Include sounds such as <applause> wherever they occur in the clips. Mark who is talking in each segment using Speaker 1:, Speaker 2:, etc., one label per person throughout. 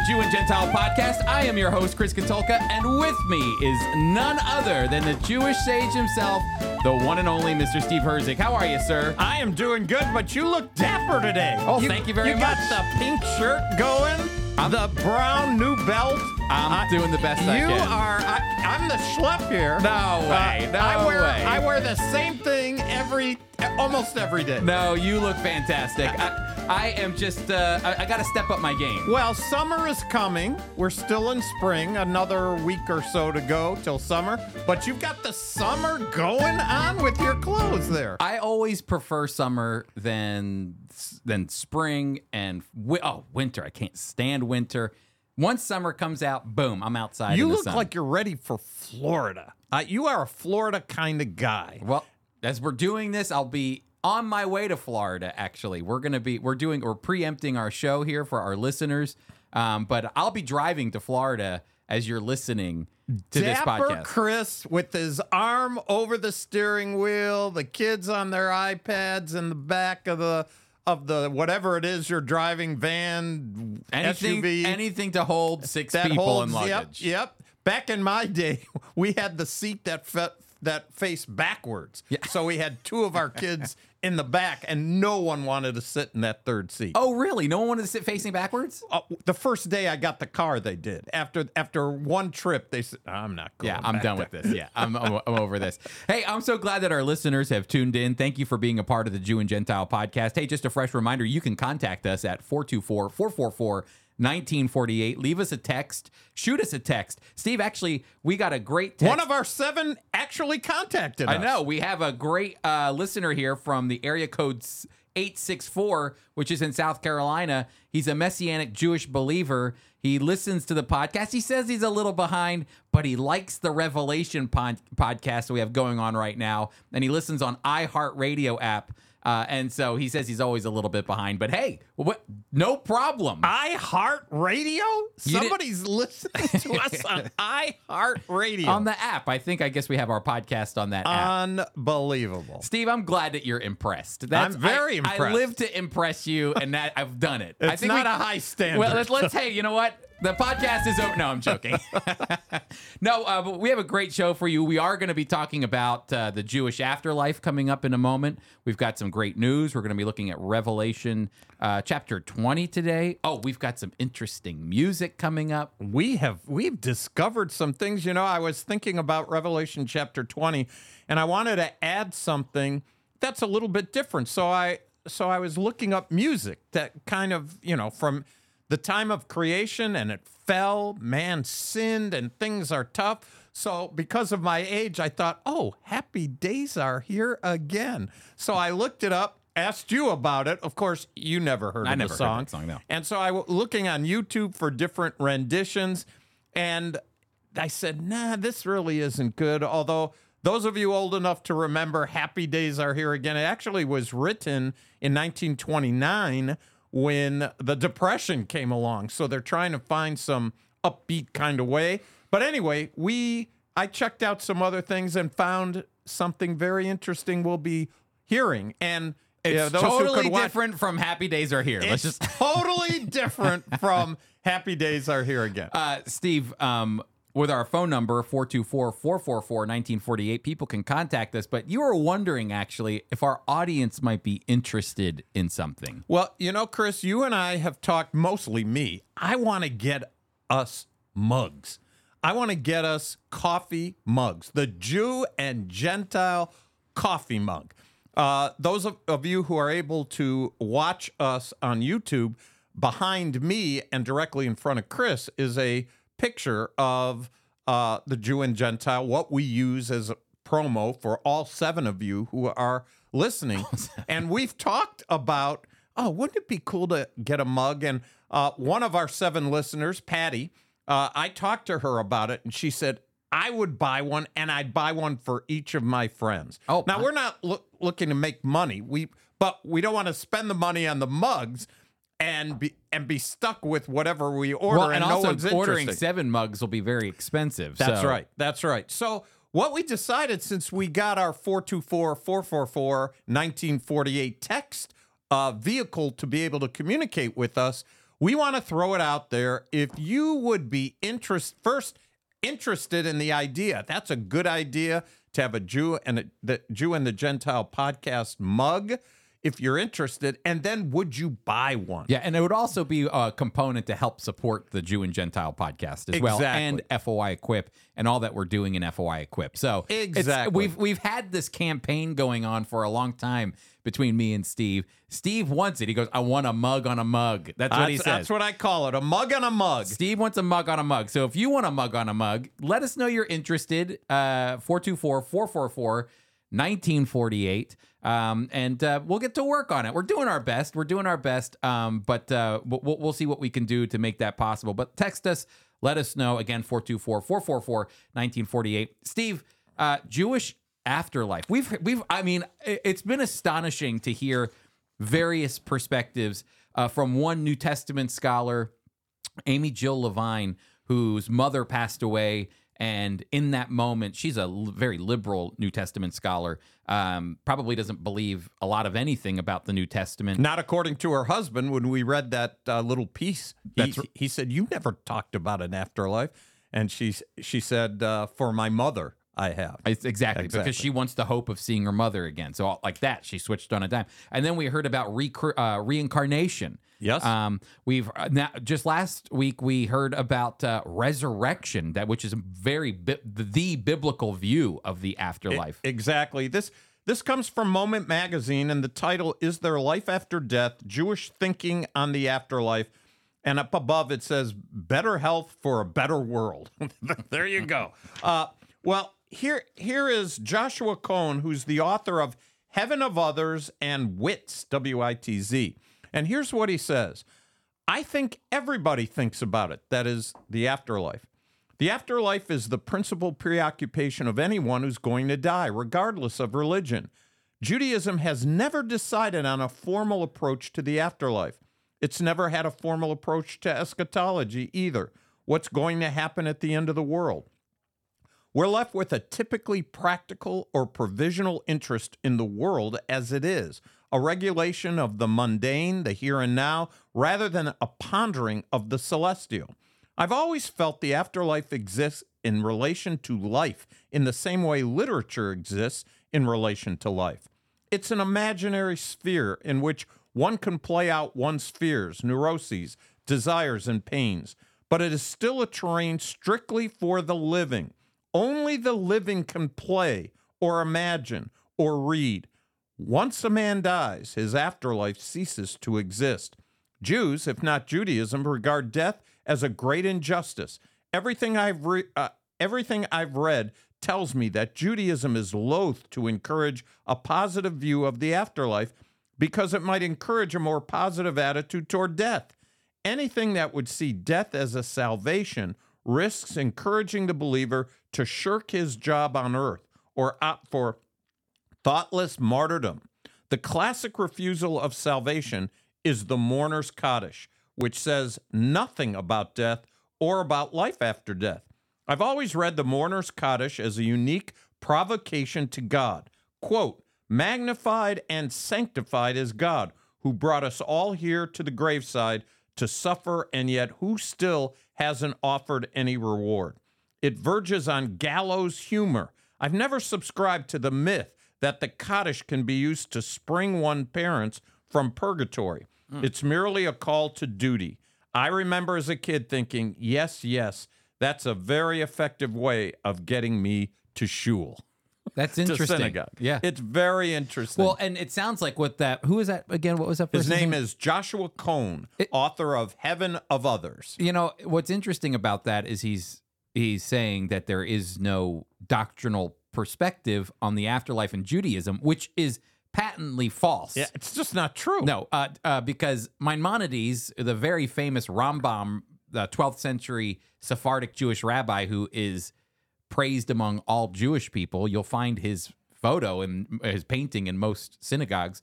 Speaker 1: the Jew and Gentile podcast. I am your host, Chris Katulka, and with me is none other than the Jewish sage himself, the one and only Mr. Steve Herzig. How are you, sir?
Speaker 2: I am doing good, but you look dapper today.
Speaker 1: Oh, thank you very
Speaker 2: you
Speaker 1: much.
Speaker 2: got the pink shirt going, the brown new belt.
Speaker 1: I'm
Speaker 2: I-
Speaker 1: doing the best I can.
Speaker 2: you are. I, I'm the schlep here.
Speaker 1: No uh, way, no
Speaker 2: I wear.
Speaker 1: way.
Speaker 2: I wear the same thing every, almost every day.
Speaker 1: No, you look fantastic. I, I am just, uh, I, I got to step up my game.
Speaker 2: Well, summer is coming. We're still in spring. Another week or so to go till summer. But you've got the summer going on with your clothes there.
Speaker 1: I always prefer summer than than spring and wi- oh winter. I can't stand winter. Once summer comes out, boom, I'm outside.
Speaker 2: you
Speaker 1: in the
Speaker 2: look
Speaker 1: sun.
Speaker 2: like you're ready for Florida. Uh, you are a Florida kind of guy.
Speaker 1: Well, as we're doing this, I'll be on my way to Florida. Actually, we're gonna be we're doing we're preempting our show here for our listeners. Um, but I'll be driving to Florida as you're listening to this podcast.
Speaker 2: Chris with his arm over the steering wheel, the kids on their iPads in the back of the of the whatever it is you're driving van
Speaker 1: anything
Speaker 2: SUV
Speaker 1: anything to hold six
Speaker 2: that
Speaker 1: people
Speaker 2: holds,
Speaker 1: in luggage.
Speaker 2: Yep, yep. Back in my <laughs> day, we had the seat that fe- that face backwards.
Speaker 1: Yeah.
Speaker 2: So we had two of our kids <laughs> in the back, and no one wanted to sit in that third seat.
Speaker 1: Oh, really? No one wanted to sit facing backwards?
Speaker 2: Uh, the first day I got the car, they did. After after one trip, they said, "I'm not going."
Speaker 1: Yeah, I'm done
Speaker 2: to-"
Speaker 1: with this. Yeah, I'm, I'm, I'm over this. Hey, I'm so glad that our listeners have tuned in. Thank you for being a part of the Jew and Gentile podcast. Hey, just a fresh reminder you can contact us at 424 444 1948. Leave us a text, shoot us a text. Steve, actually, we got a great text.
Speaker 2: One of our seven actually contacted
Speaker 1: I know. We have a great uh, listener here from the area code 864, which is in South Carolina. He's a Messianic Jewish believer. He listens to the podcast. He says he's a little behind, but he likes the Revelation pod- podcast we have going on right now. And he listens on iHeartRadio app. Uh, and so he says he's always a little bit behind, but hey, what? No problem.
Speaker 2: I Heart Radio. Somebody's listening to <laughs> us on I Heart Radio.
Speaker 1: on the app, I think I guess we have our podcast on that app.
Speaker 2: Unbelievable.
Speaker 1: Steve, I'm glad that you're impressed. That's,
Speaker 2: I'm very
Speaker 1: I, I live to impress you, and that I've done it. I
Speaker 2: It's not a high standard.
Speaker 1: Well, let's, let's hey, you know what? The podcast is over. No, I'm joking. <laughs> no, uh, but we have a great show for you. We are going to be talking about uh, the Jewish afterlife coming up in a moment. We've got some great news. We're going to be looking at Revelation uh, chapter 20 today. Oh, we've got some interesting music coming up.
Speaker 2: we have we've discovered some things you know i was thinking about revelation chapter 20 and i wanted to add something that's a little bit different so i so i was looking up music that kind of you know from the time of creation and it fell. Man sinned and things are tough. So because of my age i thought oh happy days are here again. So i looked it up asked you about it. Of course you never heard
Speaker 1: I
Speaker 2: of
Speaker 1: never
Speaker 2: the
Speaker 1: heard that song, no.
Speaker 2: and so I was looking on YouTube for different renditions, and I said, nah, this really isn't good. Although those of you old enough to remember Happy Days Are Here Again, it actually was written in 1929 when the Depression came along. So they're trying to find some upbeat kind of way. But anyway, we I checked out some other things and found something very interesting we'll be hearing. And
Speaker 1: It's
Speaker 2: yeah,
Speaker 1: totally
Speaker 2: watch-
Speaker 1: different from Happy Days Are Here. Let's
Speaker 2: it's
Speaker 1: just <laughs>
Speaker 2: totally different from Happy Days Are Here Again.
Speaker 1: Uh, Steve, um, with our phone number, 424 444 1948, people can contact us. But you were wondering, actually, if our audience might be interested in something.
Speaker 2: well, you know, Chris, you and I have talked, mostly me. I want to get us mugs. I want to get us coffee mugs, the Jew and Gentile coffee mug. Uh, those of, of you who are able to watch us on YouTube, behind me and directly in front of Chris is a picture of uh, the Jew and Gentile, what we use as a promo for all seven of you who are listening. and we've talked about, oh, wouldn't it be cool to get a mug? And uh, one of our seven listeners, Patty, uh, I talked to her about it, and she said, I would buy one, and I'd buy one for each of my friends.
Speaker 1: Oh,
Speaker 2: now we're not loo- looking to make money. We, but we don't want to spend the money on the mugs and be and be stuck with whatever we order,
Speaker 1: well,
Speaker 2: and,
Speaker 1: and
Speaker 2: no one's
Speaker 1: ordering seven mugs will be very expensive.
Speaker 2: That's
Speaker 1: so-
Speaker 2: right. That's right. So what we decided since we got our 424-444-1948 text uh, vehicle to be able to communicate with us, We want to throw it out there. If you would be interest first interested in the idea, that's a good idea to have a Jew and a, the Jew and the Gentile podcast mug. If you're interested, and then would you buy one?
Speaker 1: Yeah, and it would also be a component to help support the Jew and Gentile podcast as well, and FOI Equip and all that we're doing in FOI Equip. So it's-
Speaker 2: Exactly.
Speaker 1: we've we've had this campaign going on for a long time between me and Steve. Steve wants it. He goes, "I want a mug on a mug." That's what he says.
Speaker 2: that's what I call it a mug on a mug.
Speaker 1: Steve wants a mug on a mug. So if you want a mug on a mug, let us know you're interested. Uh, 424 444 1948. Um, and uh, we'll get to work on it. We're doing our best. We're doing our best. Um, but uh, we'll, we'll see what we can do to make that possible. But text us. Let us know. Again, 424 444 1948. Steve, uh, Jewish afterlife. We've, we've, I mean, it- it's been astonishing to hear various perspectives uh, from one New Testament scholar Amy Jill Levine, whose mother passed away. And in that moment, she's a l- very liberal New Testament scholar. Um, probably doesn't believe a lot of anything about the New Testament.
Speaker 2: Not according to her husband. When we read that uh, little piece, he, he said, "You never talked about an afterlife," and she she said, uh, "For my mother, I have."
Speaker 1: It's exactly,
Speaker 2: Exactly.
Speaker 1: because she wants the hope of seeing her mother again. So like that, she switched on a dime. And then we heard about recr- uh, reincarnation.
Speaker 2: Yes.
Speaker 1: Um, we've uh, now just last week we heard about uh, resurrection, that which is a very bi- the, biblical view of the afterlife.
Speaker 2: Exactly. This this comes from Moment Magazine, and the title is "There Life After Death: Jewish Thinking on the Afterlife." And up above it says "Better Health for a Better World." <laughs> there you go. Uh, well, here here is Joshua Cohn, who's the author of "Heaven of Others" and "Witz" W I T Z. And here's what he says. I think everybody thinks about it. That is the afterlife. The afterlife is the principal preoccupation of anyone who's going to die, regardless of religion. Judaism has never decided on a formal approach to the afterlife. It's never had a formal approach to eschatology either. What's going to happen at the end of the world? We're left with a typically practical or provisional interest in the world as it is, a regulation of the mundane, the here and now, rather than a pondering of the celestial. I've always felt the afterlife exists in relation to life in the same way literature exists in relation to life. It's an imaginary sphere in which one can play out one's fears, neuroses, desires, and pains, but it is still a terrain strictly for the living. Only the living can play or imagine or read. Once a man dies, his afterlife ceases to exist. Jews, if not Judaism, regard death as a great injustice. Everything I've re- uh, everything I've read tells me that Judaism is loath to encourage a positive view of the afterlife because it might encourage a more positive attitude toward death. Anything that would see death as a salvation risks encouraging the believer to shirk his job on earth or opt for thoughtless martyrdom. The classic refusal of salvation is the mourner's Kaddish, which says nothing about death or about life after death. I've always read the mourner's Kaddish as a unique provocation to God. Quote, magnified and sanctified is God, who brought us all here to the graveside to suffer, and yet who still hasn't offered any reward. It verges on gallows humor. I've never subscribed to the myth that the Kaddish can be used to spring one parents from purgatory. Hmm. It's merely a call to duty. I remember as a kid thinking, yes, yes, that's a very effective way of getting me to shul,
Speaker 1: That's interesting.
Speaker 2: synagogue.
Speaker 1: Yeah.
Speaker 2: It's very interesting.
Speaker 1: well, and it sounds like what that. Who is that again? What was that?
Speaker 2: His
Speaker 1: person's
Speaker 2: name is Joshua Cohn, author of Heaven of Others.
Speaker 1: You know what's interesting about that is he's he's saying that there is no doctrinal perspective on the afterlife in Judaism, which is patently false.
Speaker 2: Yeah, it's just not true.
Speaker 1: No, uh, uh, because Maimonides, the very famous Rambam, the 12th century Sephardic Jewish rabbi who is praised among all Jewish people, you'll find his photo and his painting in most synagogues.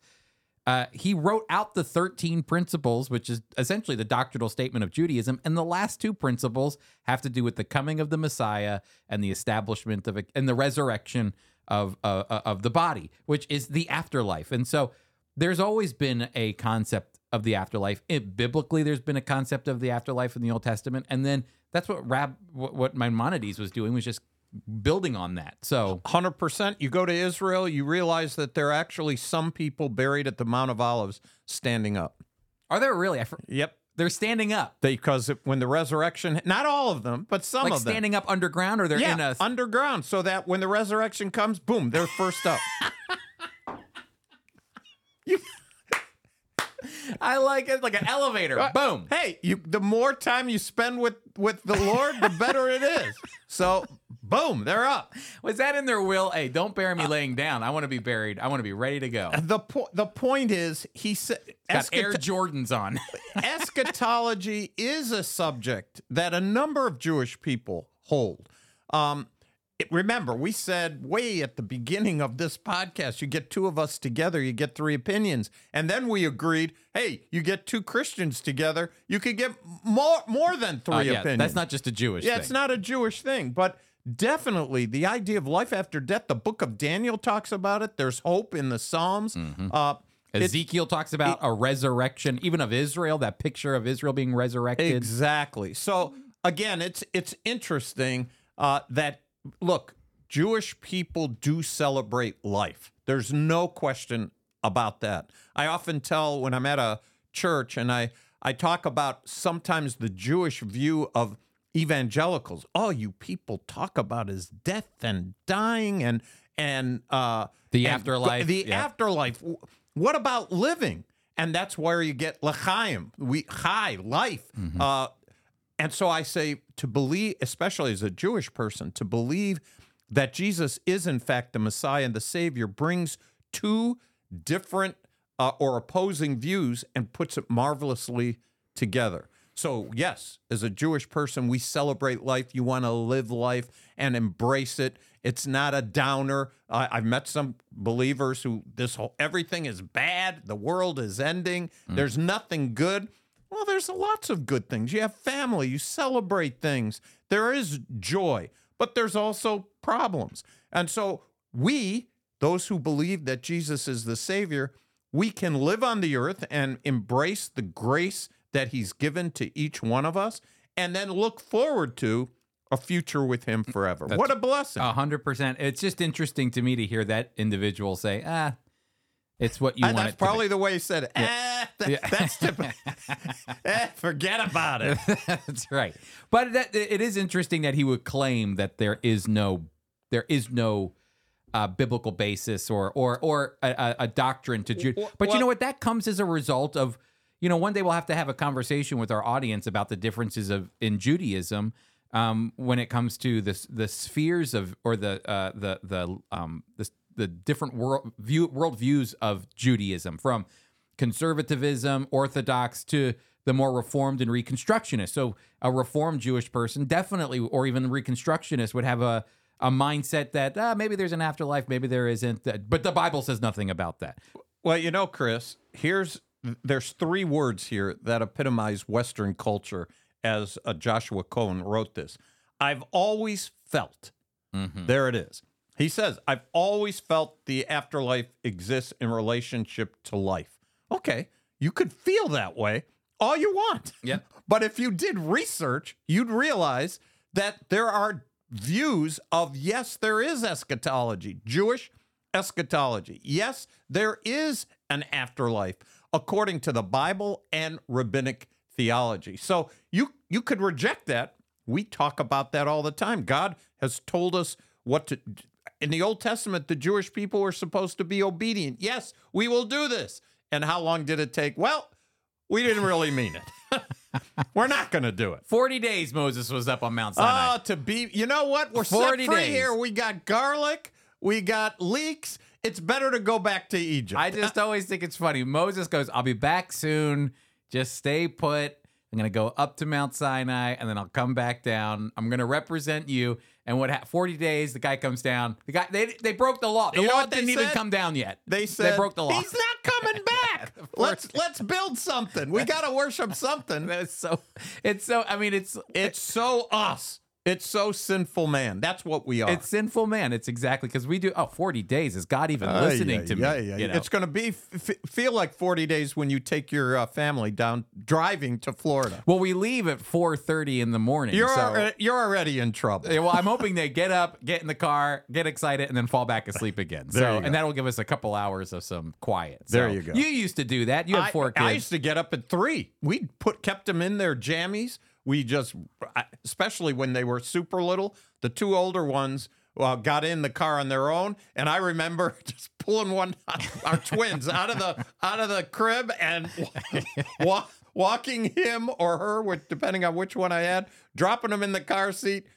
Speaker 1: Uh, he wrote out the 13 principles, which is essentially the doctrinal statement of Judaism. And the last two principles have to do with the coming of the Messiah and the establishment of it and the resurrection of, uh, uh, of the body, which is the afterlife. And so there's always been a concept of the afterlife. It, biblically, there's been a concept of the afterlife in the Old Testament, and then that's what Rab, what, what Maimonides was doing was just building on that. So
Speaker 2: 100%. You go to Israel, you realize that there are actually some people buried at the Mount of Olives standing up.
Speaker 1: are there really? I, for-
Speaker 2: Yep.
Speaker 1: they're standing up,
Speaker 2: Because when the resurrection, not all of them, but some
Speaker 1: like
Speaker 2: of them.
Speaker 1: standing up underground, or they're
Speaker 2: yeah,
Speaker 1: in a.
Speaker 2: underground, so that when the resurrection comes, boom, they're first up. <laughs>
Speaker 1: I like it like an elevator. Boom.
Speaker 2: hey, you the more time you spend with with the Lord, the better it is. So, boom, they're up.
Speaker 1: Was that in their will? Hey, don't bury me laying down. I want to be buried. I want to be ready to go.
Speaker 2: The po- the point is, he said,
Speaker 1: Got Air Jordans on. <laughs>
Speaker 2: eschatology is a subject that a number of Jewish people hold. Um, it- remember, we said way at the beginning of this podcast, you get two of us together, you get three opinions, and then we agreed, hey, you get two Christians together, you could get more more than three
Speaker 1: Uh, yeah,
Speaker 2: opinions.
Speaker 1: that's not just a Jewish thing.
Speaker 2: Yeah,
Speaker 1: thing.
Speaker 2: it's not a Jewish thing, but definitely the idea of life after death. The Book of Daniel talks about it. There's hope in the Psalms.
Speaker 1: Mm-hmm.
Speaker 2: Uh, it-
Speaker 1: Ezekiel talks about a resurrection, even of Israel, that picture of Israel being resurrected.
Speaker 2: Exactly. So again, it's it's interesting uh, that look, Jewish people do celebrate life. There's no question about that. I often tell when I'm at a church and I I talk about sometimes the Jewish view of evangelicals. All you people talk about is death and dying and and uh,
Speaker 1: The
Speaker 2: and
Speaker 1: afterlife,
Speaker 2: The
Speaker 1: yeah.
Speaker 2: afterlife. What about living? And that's where you get l'chaim, we high life.
Speaker 1: Mm-hmm.
Speaker 2: Uh, and so I say to believe, especially as a Jewish person, to believe that Jesus is in fact the Messiah and the Savior brings two different uh, or opposing views and puts it marvelously together. So, yes, as a Jewish person, we celebrate life. You want to live life and embrace it. It's not a downer. I I've met some believers who this whole everything is bad. The world is ending. There's nothing good. Well, there's lots of good things. You have family, you celebrate things. There is joy, but there's also problems. And so we, those who believe that Jesus is the Savior, we can live on the earth and embrace the grace that He's given to each one of us, and then look forward to a future with Him forever. what a blessing.
Speaker 1: A hundred percent. It's just interesting to me to hear that individual say, "Ah, it's what you want."
Speaker 2: that's
Speaker 1: it to be."
Speaker 2: probably the way he said it. Eh, that-
Speaker 1: Yeah.
Speaker 2: That's typical. <laughs> eh, forget about it. <laughs>
Speaker 1: That's right. But that, it is interesting that he would claim that there is no there is no uh, biblical basis or or or a, a- doctrine to Jude.
Speaker 2: Well-
Speaker 1: But you know what? That comes as a result of you know one day we'll have to have a conversation with our audience about the differences of in Judaism. Um, when it comes to the the spheres of or the uh, the the um the, the different world view world views of Judaism from conservatism, orthodox to the more reformed and reconstructionist. So a reformed Jewish person definitely, or even reconstructionist, would have a a mindset that ah, maybe there's an afterlife, maybe there isn't. But the Bible says nothing about that.
Speaker 2: Well, you know, Chris, here's there's three words here that epitomize Western culture as uh, Joshua Cohen wrote this. I've always felt. There it is. He says, I've always felt the afterlife exists in relationship to life. Okay, you could feel that way all you want.
Speaker 1: Yeah. <laughs>
Speaker 2: But if you did research, you'd realize that there are views of yes, there is eschatology, Jewish eschatology. Yes, there is an afterlife according to the Bible and rabbinic theology. So you you could reject that. We talk about that all the time. God has told us what to in the Old Testament, the Jewish people were supposed to be obedient. Yes, we will do this. And how long did it take? Well, we didn't really mean it. <laughs> We're not going to do it.
Speaker 1: Forty days Moses was up on Mount ah, Sinai.
Speaker 2: Oh, to be, you know what? We're set
Speaker 1: 40
Speaker 2: free
Speaker 1: days.
Speaker 2: here. We got garlic. We got leeks. It's better to go back to Egypt.
Speaker 1: I just always think it's funny. Moses goes, "I'll be back soon. Just stay put." I'm gonna go up to Mount Sinai and then I'll come back down. I'm gonna represent you. And what? Ha- Forty days. The guy comes down. The guy. They they broke the law. The
Speaker 2: You know
Speaker 1: law didn't even come down yet.
Speaker 2: they said
Speaker 1: they broke the law.
Speaker 2: He's not coming <laughs> back. let's let's build something. We got to worship something. <laughs>
Speaker 1: That's so. It's so. I mean, it's
Speaker 2: It's so us. It's so sinful, man. That's what we are.
Speaker 1: It's sinful man. It's exactly because we do. Oh, 40 days. Is God even listening
Speaker 2: Ay,
Speaker 1: to
Speaker 2: ay,
Speaker 1: me?
Speaker 2: ay.
Speaker 1: You know?
Speaker 2: It's going to be f- feel like 40 days when you take your uh, family down driving to Florida.
Speaker 1: well, we leave at 4:30 in the morning.
Speaker 2: You're
Speaker 1: so,
Speaker 2: alre- you're already in trouble.
Speaker 1: Yeah, well, I'm hoping they get up, get in the car, get excited, and then fall back asleep again.
Speaker 2: There
Speaker 1: so,
Speaker 2: you go.
Speaker 1: and that'll give us a couple hours of some quiet.
Speaker 2: There you go.
Speaker 1: You used to do that. You had
Speaker 2: I-
Speaker 1: four
Speaker 2: I, used to get up at three. We put kept them in their jammies. We just, especially when they were super little, the two older ones uh, got in the car on their own, and I remember <laughs> just pulling one, our twins, out of the out of the crib and wa- walking him or her, with depending on which one I had, dropping them in the car seat.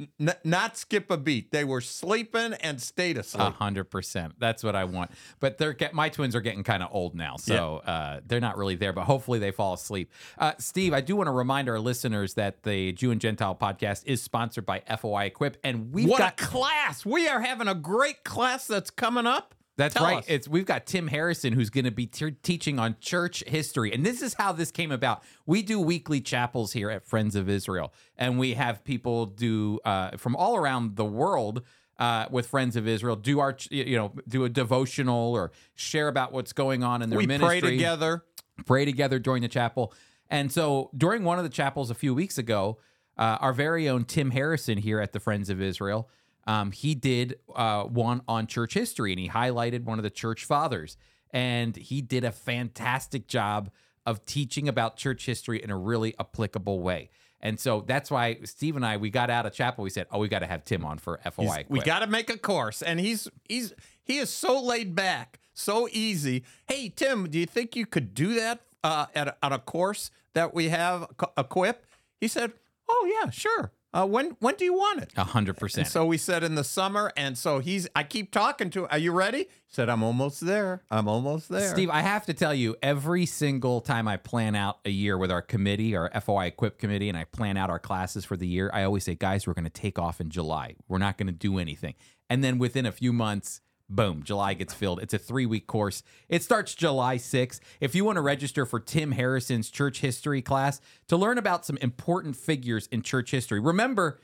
Speaker 2: N- not skip a beat. They were sleeping and stayed asleep.
Speaker 1: A hundred percent. That's what I want. But they're get, my twins are getting kind of old now, so uh, they're not really there. But hopefully they fall asleep. Uh, Steve, I do want to remind our listeners that the Jew and Gentile podcast is sponsored by FOI Equip, and we've
Speaker 2: what
Speaker 1: got
Speaker 2: a class! We are having a great class that's coming up.
Speaker 1: That's
Speaker 2: Tell
Speaker 1: right.
Speaker 2: us.
Speaker 1: It's we've got Tim Harrison who's going to be te- teaching on church history, and this is how this came about. We do weekly chapels here at Friends of Israel, and we have people do uh, from all around the world uh, with Friends of Israel do our you know do a devotional or share about what's going on in their
Speaker 2: we
Speaker 1: ministry
Speaker 2: pray together.
Speaker 1: pray together during the chapel. And so during one of the chapels a few weeks ago, uh, our very own Tim Harrison here at the Friends of Israel, um, he did uh, one on church history and he highlighted one of the church fathers. And he did a fantastic job of teaching about church history in a really applicable way. And so that's why Steve and I, we got out of chapel. We said, oh, we got to have Tim on for FOI.
Speaker 2: He's- we got to make a course, and he's he's he is so laid back, so easy. Hey Tim, do you think you could do that uh, at a, on a course that we have equip? He said, "Oh yeah, sure. Uh, when when do you want it?"
Speaker 1: A hundred percent.
Speaker 2: So we said in the summer, and so he's. I keep talking to. Are you ready? He said, "I'm almost there. I'm almost there."
Speaker 1: Steve, I have to tell you, every single time I plan out a year with our committee, our FOI Equip committee, and I plan out our classes for the year, I always say, guys, we're going to take off in July. We're not going to do anything. And then within a few months, boom, July gets filled. It's a three week course. It starts July 6th. If you want to register for Tim Harrison's church history class to learn about some important figures in church history, remember,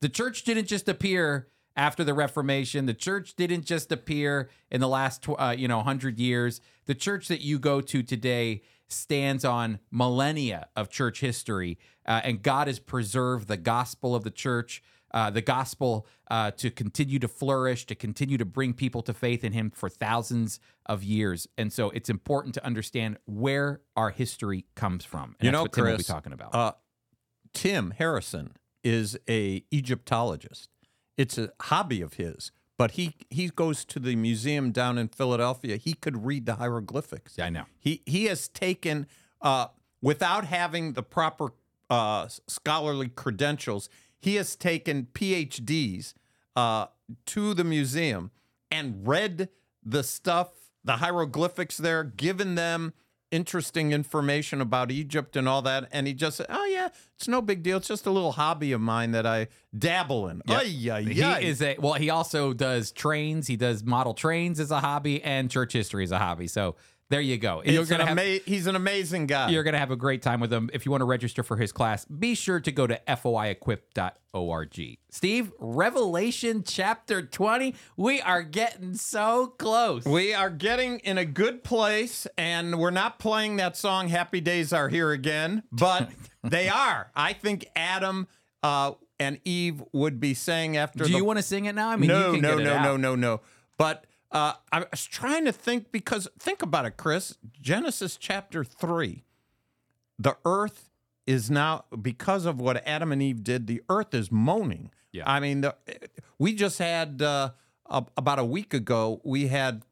Speaker 1: the church didn't just appear after the Reformation. The church didn't just appear in the last, uh, you know, hundred years. The church that you go to today stands on millennia of church history, uh, and God has preserved the gospel of the church. Uh, the gospel uh, to continue to flourish, to continue to bring people to faith in Him for thousands of years, and so it's important to understand where our history comes from. And
Speaker 2: You
Speaker 1: that's
Speaker 2: know,
Speaker 1: what Tim will be talking about.
Speaker 2: Uh, Tim Harrison is a Egyptologist. It's a hobby of his, but he he goes to the museum down in Philadelphia. He could read the hieroglyphics.
Speaker 1: Yeah, I know.
Speaker 2: He he has taken uh, without having the proper uh, scholarly credentials. He has taken PhDs uh, to the museum and read the stuff, the hieroglyphics there, given them interesting information about Egypt and all that. And he just said, "Oh yeah, it's no big deal. It's just a little hobby of mine that I dabble in." Ay, ay,
Speaker 1: He
Speaker 2: ay.
Speaker 1: is a well. He also does trains. He does model trains as a hobby, and church history as a hobby. So there you go. You're
Speaker 2: an
Speaker 1: have,
Speaker 2: ama- he's an amazing guy.
Speaker 1: you're gonna have a great time with him. If you want to register for his class, be sure to go to foiequip.org. Steve, Revelation chapter twenty. We are getting so close.
Speaker 2: We are getting in a good place, and we're not playing that song "Happy Days Are Here Again," but <laughs> they are. I think Adam uh, and Eve would be saying after.
Speaker 1: Do
Speaker 2: the,
Speaker 1: you want to sing it now? I mean,
Speaker 2: no,
Speaker 1: you can
Speaker 2: no, no, no, no, no. But uh, I was trying to think because think about it, Chris. Genesis chapter three, the earth is now because of what Adam and Eve did. The earth is moaning.
Speaker 1: Yeah.
Speaker 2: I mean, the, we just had uh, a, about a week ago. We had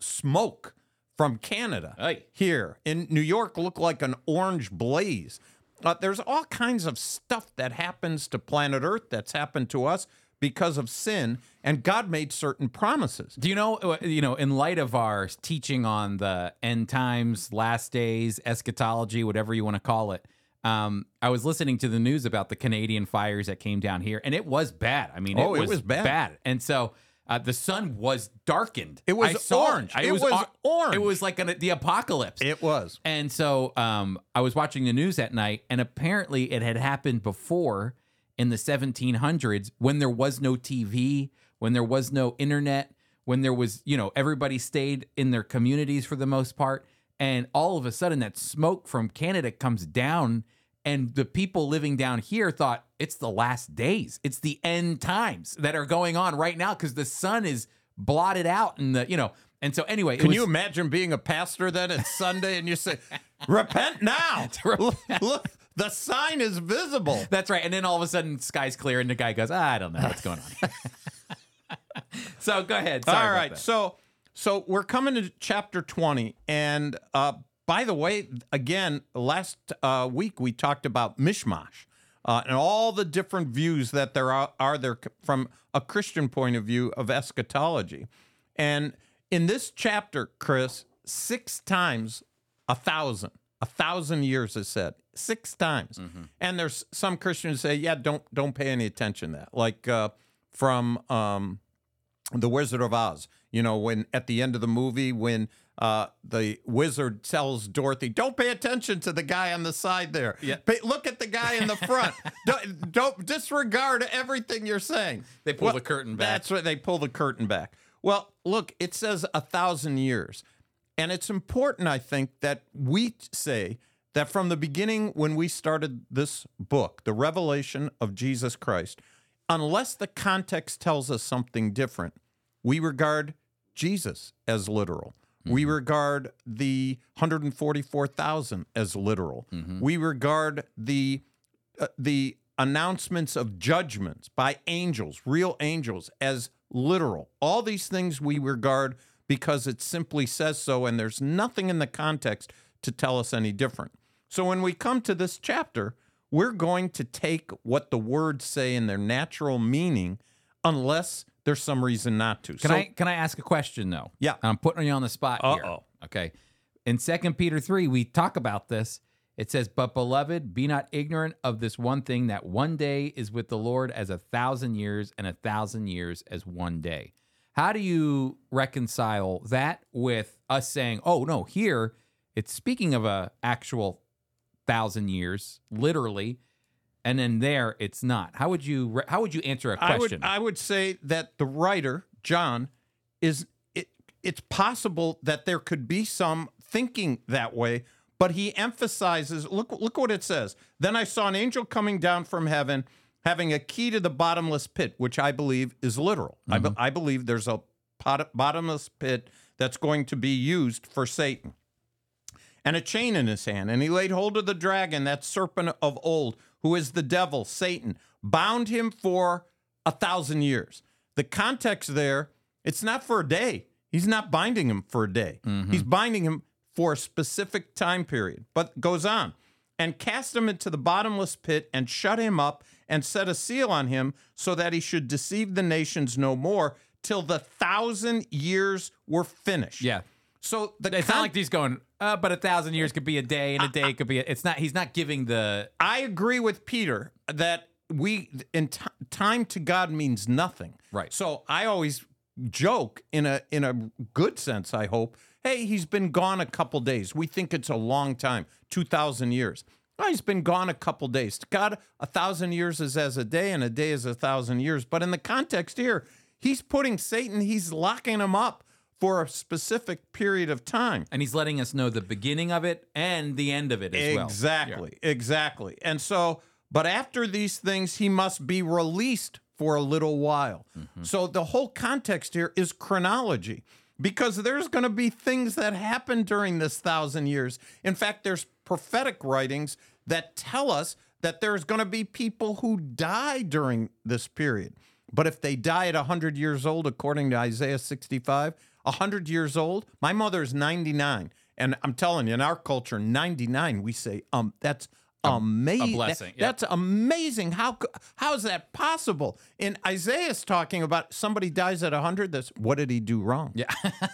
Speaker 2: smoke from Canada
Speaker 1: Hey.
Speaker 2: here in New York. Looked like an orange blaze. Uh, there's all kinds of stuff that happens to planet Earth that's happened to us because of sin, and God made certain promises.
Speaker 1: Do you know, uh, you know, in light of our teaching on the end times, last days, eschatology, whatever you want to call it, um, I was listening to the news about the Canadian fires that came down here, and it was bad. I mean,
Speaker 2: Oh,
Speaker 1: it
Speaker 2: it
Speaker 1: was,
Speaker 2: was bad.
Speaker 1: And so uh, the sun was darkened.
Speaker 2: It was orange.
Speaker 1: I-
Speaker 2: It was orange.
Speaker 1: It was like an, the apocalypse.
Speaker 2: It was.
Speaker 1: And so um, I was watching the news that night, and apparently it had happened before in the 1700s when there was no TV, when there was no internet, when there was, you know, everybody stayed in their communities for the most part. And all of a sudden, that smoke from Canada comes down, and the people living down here thought it's the last days, it's the end times that are going on right now because the sun is blotted out, and the, you know, and so anyway,
Speaker 2: Can
Speaker 1: was-
Speaker 2: you imagine being a pastor then? It's Sunday and you say, <laughs> repent now. <laughs> Look, look, the sign is visible. <laughs>
Speaker 1: That's right. And then all of a sudden, sky's clear, and the guy goes, "Ah, "I don't know what's going on." <laughs> so go ahead. Sorry
Speaker 2: All
Speaker 1: that.
Speaker 2: So so we're coming to chapter 20 and uh by the way, again, last uh, week we talked about mishmash uh, and all the different views that there are, are there from a Christian point of view of eschatology. And in this chapter, Chris, six times a thousand, a thousand years is said, six times. And there's some Christians say, yeah, don't don't pay any attention to that. Like uh, from um, the Wizard of Oz. You know, when at the end of the movie, when uh, the wizard tells Dorothy, "Don't pay attention to the guy on the side there.
Speaker 1: Yeah.
Speaker 2: Pay, look at the guy in the front. <laughs> don't, don't disregard everything you're saying."
Speaker 1: They pull the curtain back.
Speaker 2: That's right. They pull the curtain back. Well, look, it says a thousand years, and it's important, I think, that we say that from the beginning, when we started this book, the revelation of Jesus Christ, unless the context tells us something different, we regard Jesus as literal. We regard the 144,000 as literal. We regard the uh, the announcements of judgments by angels, real angels, as literal. All these things we regard because it simply says so, and there's nothing in the context to tell us any different. So when we come to this chapter, we're going to take what the words say in their natural meaning, unless there's some reason not to.
Speaker 1: Can
Speaker 2: so,
Speaker 1: I can I ask a question though?
Speaker 2: Yeah.
Speaker 1: I'm putting you on the spot here.
Speaker 2: Uh-oh.
Speaker 1: Okay. In Second Peter three, we talk about this. It says, "But beloved, be not ignorant of this one thing that one day is with the Lord as a thousand years, and a thousand years as one day." How do you reconcile that with us saying, "Oh no, here it's speaking of a actual thousand years, literally," and then there it's not? How would you how would you answer a question?
Speaker 2: would I would say that the writer John is it, it's possible that there could be some thinking that way, but he emphasizes look look what it says. Then I saw an angel coming down from heaven having a key to the bottomless pit, which I believe is literal. I, be- mm-hmm. I believe there's a pot- bottomless pit that's going to be used for Satan and a chain in his hand. And he laid hold of the dragon, that serpent of old, who is the devil, Satan, bound him for a thousand years. The context there, it's not for a day. He's not binding him for a day. Mm-hmm. He's binding him for a specific time period. But goes on and cast him into the bottomless pit and shut him up and set a seal on him so that he should deceive the nations no more till the thousand years were finished.
Speaker 1: yeah.
Speaker 2: So the
Speaker 1: It's not like he's going, uh, but a thousand years could be a day, and a day could be. A, it's not. He's not giving the.
Speaker 2: I agree with Peter that we in t- time to God means nothing.
Speaker 1: Right.
Speaker 2: So I always joke in a in a good sense. I hope. Hey, he's been gone a couple days. We think it's a long time, two thousand years. Oh, he's been gone a couple days. To God, a thousand years is as a day, and a day is a thousand years. But in the context here, he's putting Satan. He's locking him up for a specific period of time.
Speaker 1: And he's letting us know the beginning of it and the end of it as well.
Speaker 2: Exactly, exactly. And so, but after these things, he must be released for a little while.
Speaker 1: Mm-hmm.
Speaker 2: So the whole context here is chronology because there's going to be things that happen during this thousand years. In fact, there's prophetic writings that tell us that there's going to be people who die during this period. But if they die at 100 years old, according to Isaiah 65, 100 years old, my mother is 99. And I'm telling you, in our culture, 99, we say, um, that's amazing. That's amazing. How how is that possible? And Isaiah's talking about somebody dies at 100. That's what did he do wrong?
Speaker 1: Yeah.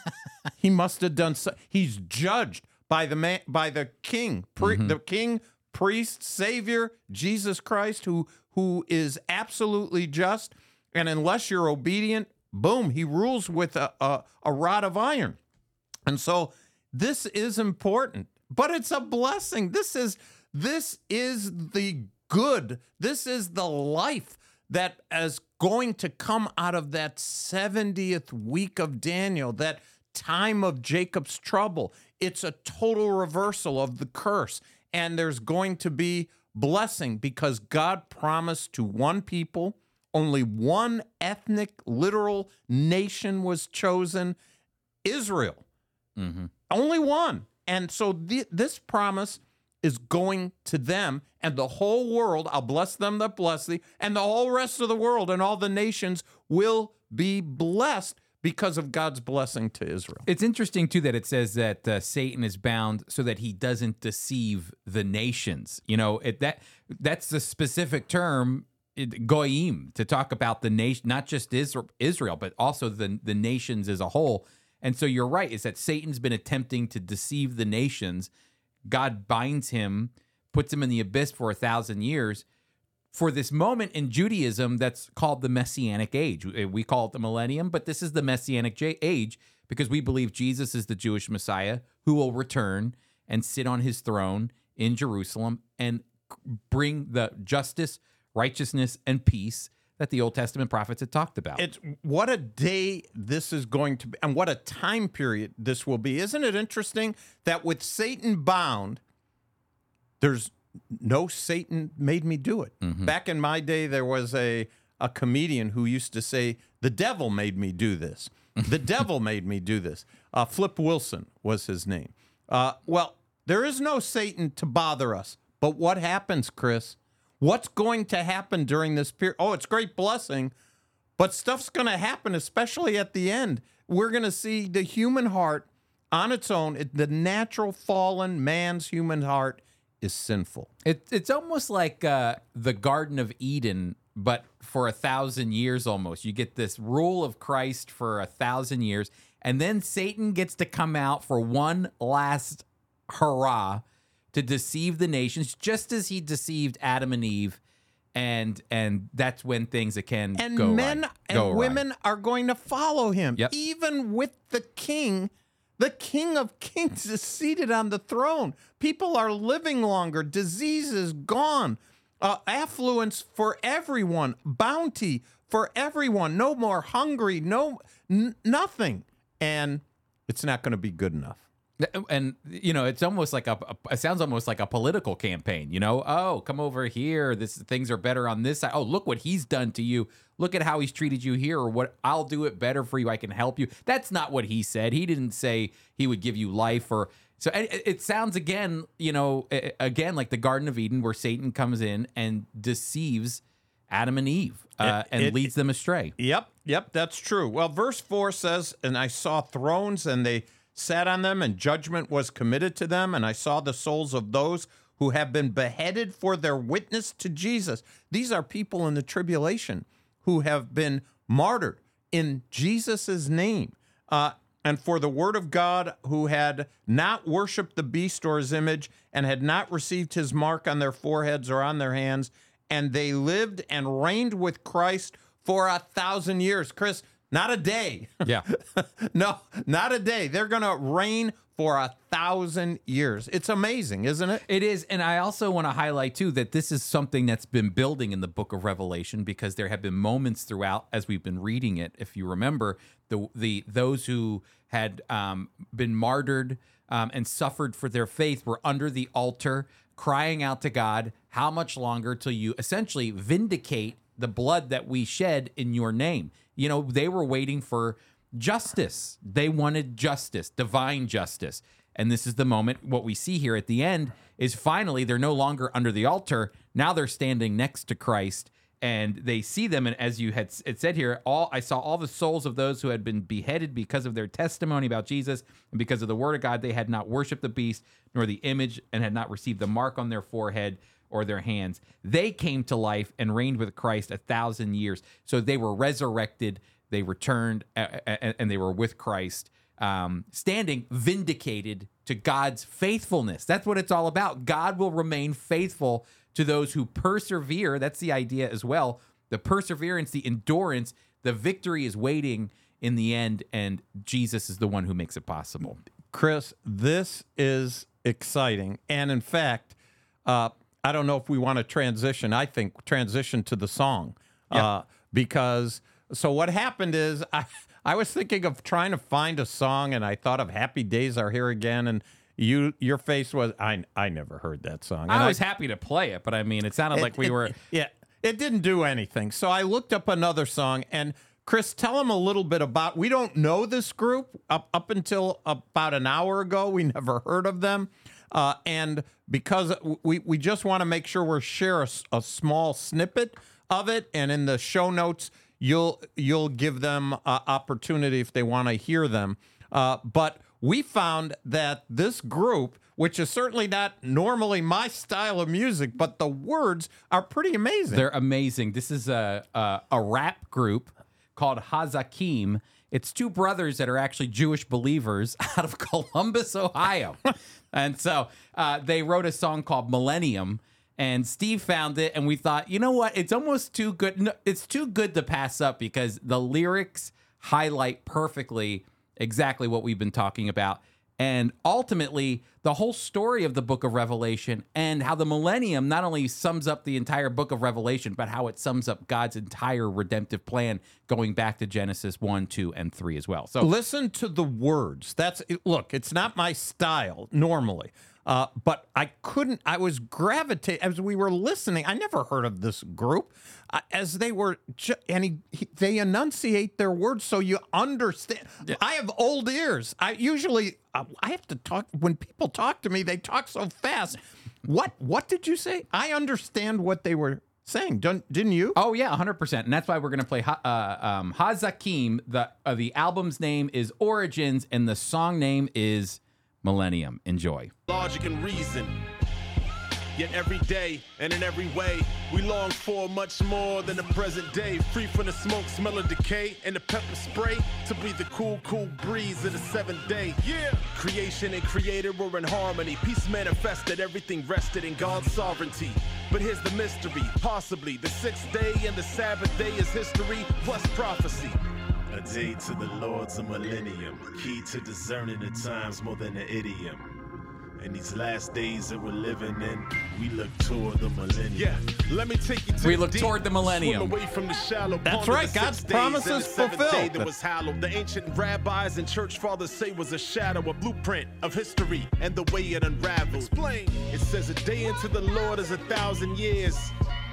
Speaker 1: <laughs>
Speaker 2: he must have done so. He's judged by the man, by the king,
Speaker 1: Mm-hmm.
Speaker 2: the king, priest, savior, Jesus Christ, who who is absolutely just. And unless you're obedient, boom, he rules with a, a, a rod of iron. And so this is important, but it's a blessing. This is this is the good. This is the life that is going to come out of that 70th week of Daniel, that time of Jacob's trouble. It's a total reversal of the curse. And there's going to be blessing because God promised to one people, only one ethnic, literal nation was chosen Israel. Only one. And so the, this promise is going to them and the whole world. I'll bless them that bless thee, and the whole rest of the world and all the nations will be blessed because of God's blessing to Israel.
Speaker 1: It's interesting too that it says that uh, Satan is bound so that he doesn't deceive the nations. You know, it, that that's the specific term goyim to talk about the nation, not just Israel, but also the the nations as a whole. And so you're right, is that Satan's been attempting to deceive the nations. God binds him, puts him in the abyss for a thousand years for this moment in Judaism that's called the Messianic age. We call it the millennium, but this is the Messianic age because we believe Jesus is the Jewish Messiah who will return and sit on his throne in Jerusalem and bring the justice, righteousness, and peace that the Old Testament prophets had talked about.
Speaker 2: It's what a day this is going to be, and what a time period this will be. Isn't it interesting that with Satan bound, there's no Satan made me do it. Back in my day, there was a a comedian who used to say, "The devil made me do this. The <laughs> devil made me do this." Uh, Flip Wilson was his name. Uh, well, there is no Satan to bother us. But what happens, Chris? What's going to happen during this period? Oh, it's great blessing, but stuff's going to happen, especially at the end. We're going to see the human heart on its own. It, the natural fallen man's human heart is sinful.
Speaker 1: It, it's almost like uh, the Garden of Eden, but for a thousand years almost. You get this rule of Christ for a thousand years, and then Satan gets to come out for one last hurrah to deceive the nations, just as he deceived Adam and Eve. And and that's when things can
Speaker 2: And
Speaker 1: go
Speaker 2: men
Speaker 1: right,
Speaker 2: and
Speaker 1: go
Speaker 2: women are going to follow him.
Speaker 1: Yep.
Speaker 2: Even with the king, the king of kings is seated on the throne. People are living longer, disease is gone, uh, affluence for everyone, bounty for everyone, no more hungry, no n- nothing. And it's not going to be good enough.
Speaker 1: And you know it's almost like a, a- it sounds almost like a political campaign you know? Oh come over here. This things are better on this side. Oh look what he's done to you. Look at how he's treated you here or what i'll do it better for you. I can help you. That's not what he said. He didn't say he would give you life or so it, it sounds again you know again like the garden of eden where satan comes in and deceives adam and eve uh,
Speaker 2: It-
Speaker 1: and
Speaker 2: it-
Speaker 1: leads them astray.
Speaker 2: Yep, yep, that's true. Well, verse 4 says, And I saw thrones, and they sat on them, and judgment was committed to them. And I saw the souls of those who have been beheaded for their witness to Jesus. These are people in the tribulation who have been martyred in Jesus' name. Uh, and for the word of God, who had not worshiped the beast or his image, and had not received his mark on their foreheads or on their hands, and they lived and reigned with Christ for a thousand years. Chris, not a day.
Speaker 1: yeah <laughs>
Speaker 2: no, not a day. They're going to reign for a thousand years. It's amazing, isn't it?
Speaker 1: It is, and I also want to highlight too that this is something that's been building in the book of Revelation because there have been moments throughout as we've been reading it. If you remember, the the those who had um, been martyred um, and suffered for their faith were under the altar, crying out to God, "How much longer till you essentially vindicate the blood that we shed in your name?" You know, they were waiting for justice. They wanted justice, divine justice. And this is the moment. What we see here at the end is finally they're no longer under the altar. Now they're standing next to Christ and they see them. And as you had it said here, all I saw all the souls of those who had been beheaded because of their testimony about Jesus and because of the word of God. They had not worshiped the beast nor the image and had not received the mark on their forehead or their hands. They came to life and reigned with Christ a thousand years. So they were resurrected, they returned, and they were with Christ, um, standing vindicated to God's faithfulness. That's what it's all about. God will remain faithful to those who persevere. That's the idea as well. The perseverance, the endurance, the victory is waiting in the end, and Jesus is the one who makes it possible.
Speaker 2: Chris, this is exciting. And in fact, uh, I don't know if we want to transition. I think transition to the song uh, because so what happened is <laughs> I I was thinking of trying to find a song and I thought of Happy Days Are Here Again and you your face was I I never heard that song. And
Speaker 1: I was happy to play it, but I mean, it sounded like we
Speaker 2: it-
Speaker 1: were.
Speaker 2: yeah, it didn't do anything. So I looked up another song and Chris, tell them a little bit about. We don't know this group up up until about an hour ago. We <laughs> never heard of them, uh, and because we we just want to make sure we share a small snippet of it, and in the show notes you'll you'll give them uh, opportunity if they want to hear them. Uh, but we found that this group, which is certainly not normally my style of music, but the words are pretty amazing.
Speaker 1: They're amazing. This is a a, a rap group called Hazakim. It's two brothers that are actually Jewish believers <laughs> out of Columbus, Ohio, and so uh, they wrote a song called Millennium. And Steve found it, and we thought, you know what? It's almost too good. no, It's too good to pass up because the lyrics highlight perfectly exactly what we've been talking about. And ultimately, the whole story of the book of Revelation and how the millennium not only sums up the entire book of Revelation, but how it sums up God's entire redemptive plan going back to Genesis 1, 2, and 3 as well. So
Speaker 2: Listen to the words. That's look. It's not my style normally, uh, but I couldn't. I was gravitating as we were listening. I never heard of this group. Uh, as they were, ju- and he, he, they enunciate their words so you understand. I have old ears. I usually uh, I have to talk when people talk to me. They talk so fast. What what did you say? I understand what they were saying. Don't, didn't you?
Speaker 1: Oh yeah, hundred percent, and that's why we're gonna play ha- uh, um, Hazakim. The uh, the album's name is Origins, and the song name is Millennium. Enjoy.
Speaker 3: logic and reason. Yet every day and in every way, we long for much more than the present day. Free from the smoke, smell of decay, and the pepper spray to be the cool, cool breeze of the seventh day. Yeah! Creation and creator were in harmony. Peace manifested, everything rested in God's sovereignty. But here's the mystery possibly the sixth day and the Sabbath day is history plus prophecy. A day to the Lord's a millennium, key to discerning the times more than an idiom. In these last days that we're living in, we look toward the millennium. Yeah, let me take you to
Speaker 1: We
Speaker 3: the
Speaker 1: look
Speaker 3: deep,
Speaker 1: toward the millennium.
Speaker 3: Away from the shallow.
Speaker 2: That's right,
Speaker 3: the
Speaker 2: God's
Speaker 3: six
Speaker 2: promises
Speaker 3: and the seventh
Speaker 2: fulfilled.
Speaker 3: Day that was hallowed. The ancient rabbis and church fathers say was a shadow, a blueprint of history and the way it unraveled. Explain. It says a day into the Lord is a thousand years.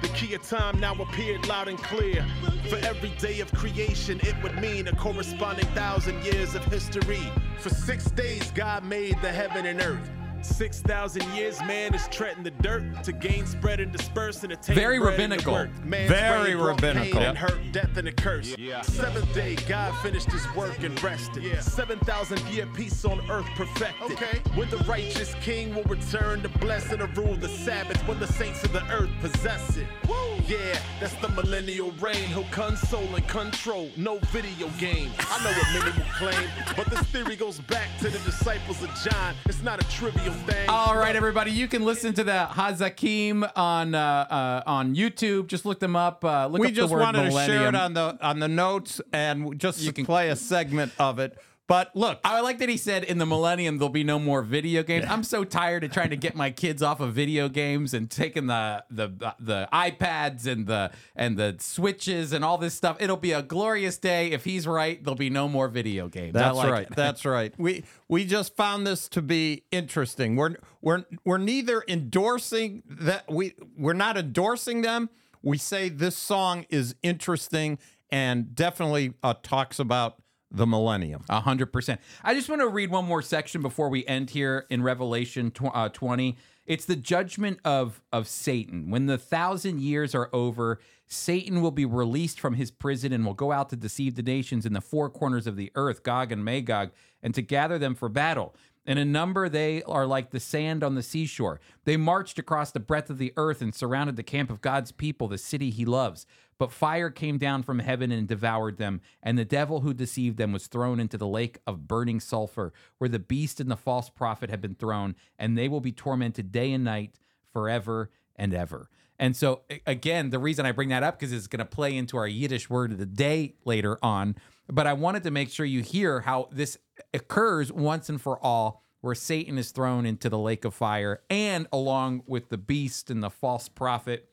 Speaker 3: The key of time now appeared loud and clear. For every day of creation, it would mean a corresponding thousand years of history. For six days, God made the heaven and earth. 6,000 years, man is treading the dirt to gain, spread, and disperse and attain
Speaker 1: Very
Speaker 3: bread and the
Speaker 1: rabbinical.
Speaker 3: work. Man's
Speaker 2: Very rabbinical.
Speaker 3: Pain and hurt, death, and a curse. Seventh day, God finished his work and rested. 7,000 year peace on earth perfected.
Speaker 4: Okay.
Speaker 3: When the righteous king will return to bless and to rule the Sabbath, when the saints of the earth possess it. Woo. Yeah, that's the millennial reign. He'll console and control, no video game. I know what many will claim, but this theory goes back to the disciples of John. It's not a trivial thing.
Speaker 1: All right, everybody, you can listen to the Hazakim on uh, uh, on YouTube. Just look them up. Uh, look
Speaker 2: we
Speaker 1: up
Speaker 2: just
Speaker 1: the word
Speaker 2: wanted to share it on the on the notes and just
Speaker 1: You can-
Speaker 2: play a segment of it. But look,
Speaker 1: I like that he said in the millennium there'll be no more video games. I'm so tired of trying to get my kids off of video games and taking the the the iPads and the and the switches and all this stuff. It'll be a glorious day if he's right. There'll be no more video games.
Speaker 2: That's
Speaker 1: like
Speaker 2: right.
Speaker 1: it.
Speaker 2: That's right. We we just found this to be interesting. We're we're we're neither endorsing that we we're not endorsing them. We say this song is interesting and definitely uh, talks about the millennium.
Speaker 1: A hundred percent. I just want to read one more section before we end here in Revelation uh, twenty. It's the judgment of of Satan. When the thousand years are over, Satan will be released from his prison and will go out to deceive the nations in the four corners of the earth, Gog and Magog, and to gather them for battle. And in a number, they are like the sand on the seashore. They marched across the breadth of the earth and surrounded the camp of God's people, the city he loves. But fire came down from heaven and devoured them, and the devil who deceived them was thrown into the lake of burning sulfur, where the beast and the false prophet have been thrown, and they will be tormented day and night forever and ever. And so, again, the reason I bring that up because it's going to play into our Yiddish word of the day later on. But I wanted to make sure you hear how this occurs once and for all where Satan is thrown into the lake of fire, and along with the beast and the false prophet,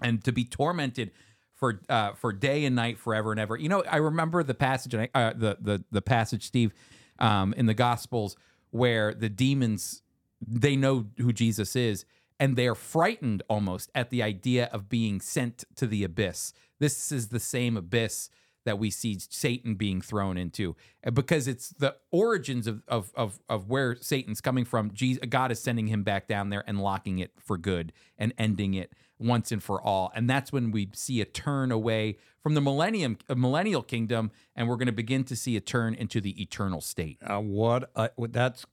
Speaker 1: and to be tormented for uh, for day and night forever and ever. You know, I remember the passage, uh, the the the passage, Steve, um, in the Gospels where the demons they know who Jesus is, and they're frightened almost at the idea of being sent to the abyss. This is the same abyss that we see Satan being thrown into uh, because it's the origins of of of, of where Satan's coming from. Jesus, God is sending him back down there and locking it for good and ending it once and for all. And that's when we see a turn away from the millennium uh, millennial kingdom, and we're going to begin to see a turn into the eternal state.
Speaker 2: Uh, what a, that's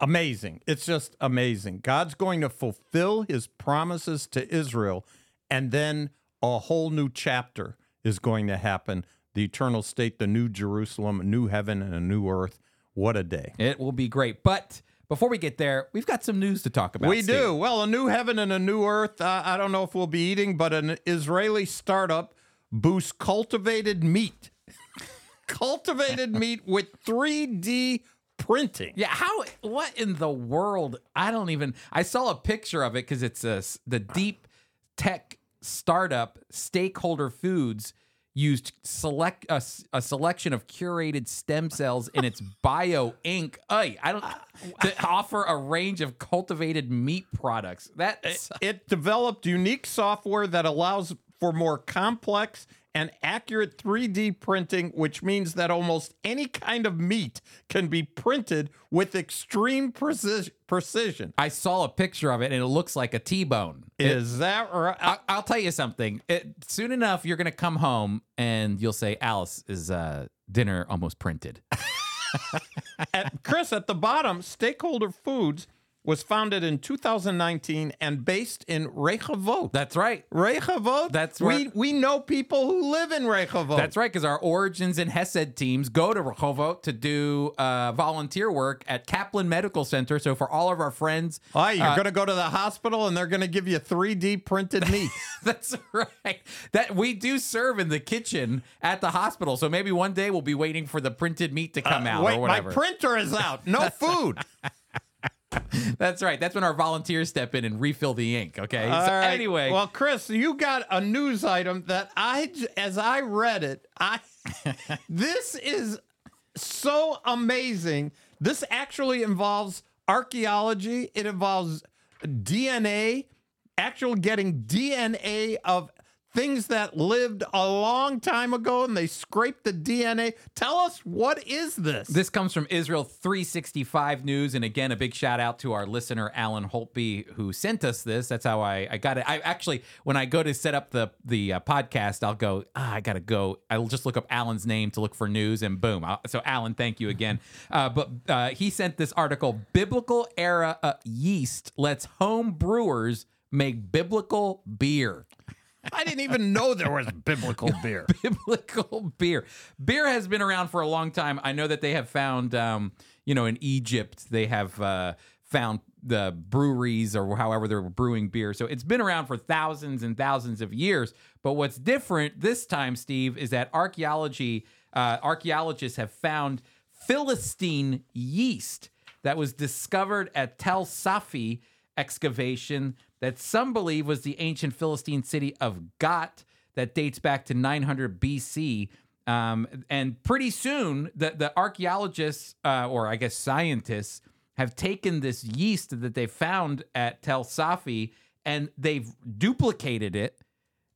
Speaker 2: amazing. It's just amazing. God's going to fulfill his promises to Israel, and then a whole new chapter is going to happen. The eternal state, the new Jerusalem, a new heaven, and a new earth. What a day.
Speaker 1: It will be great. But before we get there, we've got some news to talk about.
Speaker 2: We
Speaker 1: Steve.
Speaker 2: do. Well, a new heaven and a new earth. Uh, I don't know if we'll be eating, but an Israeli startup boosts cultivated meat. <laughs> cultivated <laughs> meat with 3D printing.
Speaker 1: Yeah, how? What in the world? I don't even. I saw a picture of it because it's a the deep tech startup Steakholder Foods used select a, a selection of curated stem cells in its <laughs> bio ink. Ay, I don't to offer a range of cultivated meat products. That's
Speaker 2: It developed unique software that allows for more complex and accurate 3D printing, which means that almost any kind of meat can be printed with extreme preci- precision.
Speaker 1: I saw a picture of it and it looks like a T-bone.
Speaker 2: Is that right?
Speaker 1: I, I'll tell you something. It, soon enough, you're gonna come home and you'll say, "Alice, is uh, dinner almost printed?" <laughs>
Speaker 2: at, Chris, at the bottom, Steakholder Foods was founded in 2019 and based in Rehovot.
Speaker 1: That's right.
Speaker 2: Rehovot?
Speaker 1: That's
Speaker 2: we
Speaker 1: where-
Speaker 2: we know people who live in Rehovot.
Speaker 1: That's right, because our Origins and Hesed teams go to Rehovot to do uh, volunteer work at Kaplan Medical Center. So for all of our friends,
Speaker 2: Hi, you're
Speaker 1: uh,
Speaker 2: going to go to the hospital and they're going to give you 3D printed <laughs> meat.
Speaker 1: that's right. That we do serve in the kitchen at the hospital. So maybe one day we'll be waiting for the printed meat to come out
Speaker 2: Uh, Wait,
Speaker 1: or whatever.
Speaker 2: my printer is out. No <laughs> food.
Speaker 1: That's right. That's when our volunteers step in and refill the ink. Okay.
Speaker 2: All
Speaker 1: so
Speaker 2: right.
Speaker 1: anyway,
Speaker 2: well, Chris, you got a news item that I, as I read it, I <laughs> this is so amazing. This actually involves archaeology. It involves DNA, actual getting DNA of things that lived a long time ago, and they scraped the DNA. Tell us what is this?
Speaker 1: This comes from Israel 365 News. And again, a big shout out to our listener, Alan Holtby, who sent us this. That's how I, I got it. I actually, when I go to set up the, the uh, podcast, I'll go, ah, I got to go. I'll just look up Alan's name to look for news and boom. I'll, so, Alan, thank you again. <laughs> Uh, but uh, he sent this article Biblical era uh, yeast lets home brewers make biblical beer.
Speaker 2: I didn't even know there was biblical <laughs> beer.
Speaker 1: biblical beer. Beer has been around for a long time. I know that they have found, um, you know, in Egypt, they have uh, found the breweries or however they're brewing beer. So it's been around for thousands and thousands of years. But what's different this time, Steve, is that archaeology uh, archaeologists have found Philistine yeast that was discovered at Tel Safi excavation that some believe was the ancient Philistine city of Gat that dates back to 900 BC. Um, and pretty soon, the, the archaeologists, uh, or I guess scientists, have taken this yeast that they found at Tel Safi and they've duplicated it.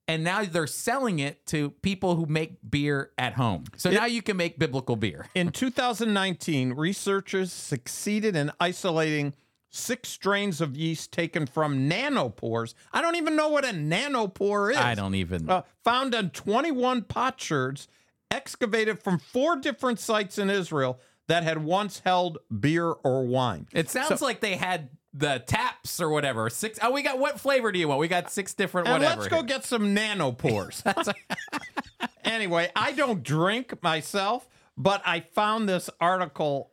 Speaker 1: And now they're selling it to people who make beer at home. So now you can make biblical beer.
Speaker 2: In 2019, researchers succeeded in isolating six strains of yeast taken from nanopores. I don't even know what a nanopore is.
Speaker 1: I don't even.
Speaker 2: Uh, found on 21 potsherds excavated from four different sites in Israel that had once held beer or wine.
Speaker 1: It sounds like they had the taps or whatever. Six. Oh, we got what flavor do you want? We got six different
Speaker 2: And
Speaker 1: whatever.
Speaker 2: let's go get some nanopores. <laughs> <laughs> anyway, I don't drink myself, but I found this article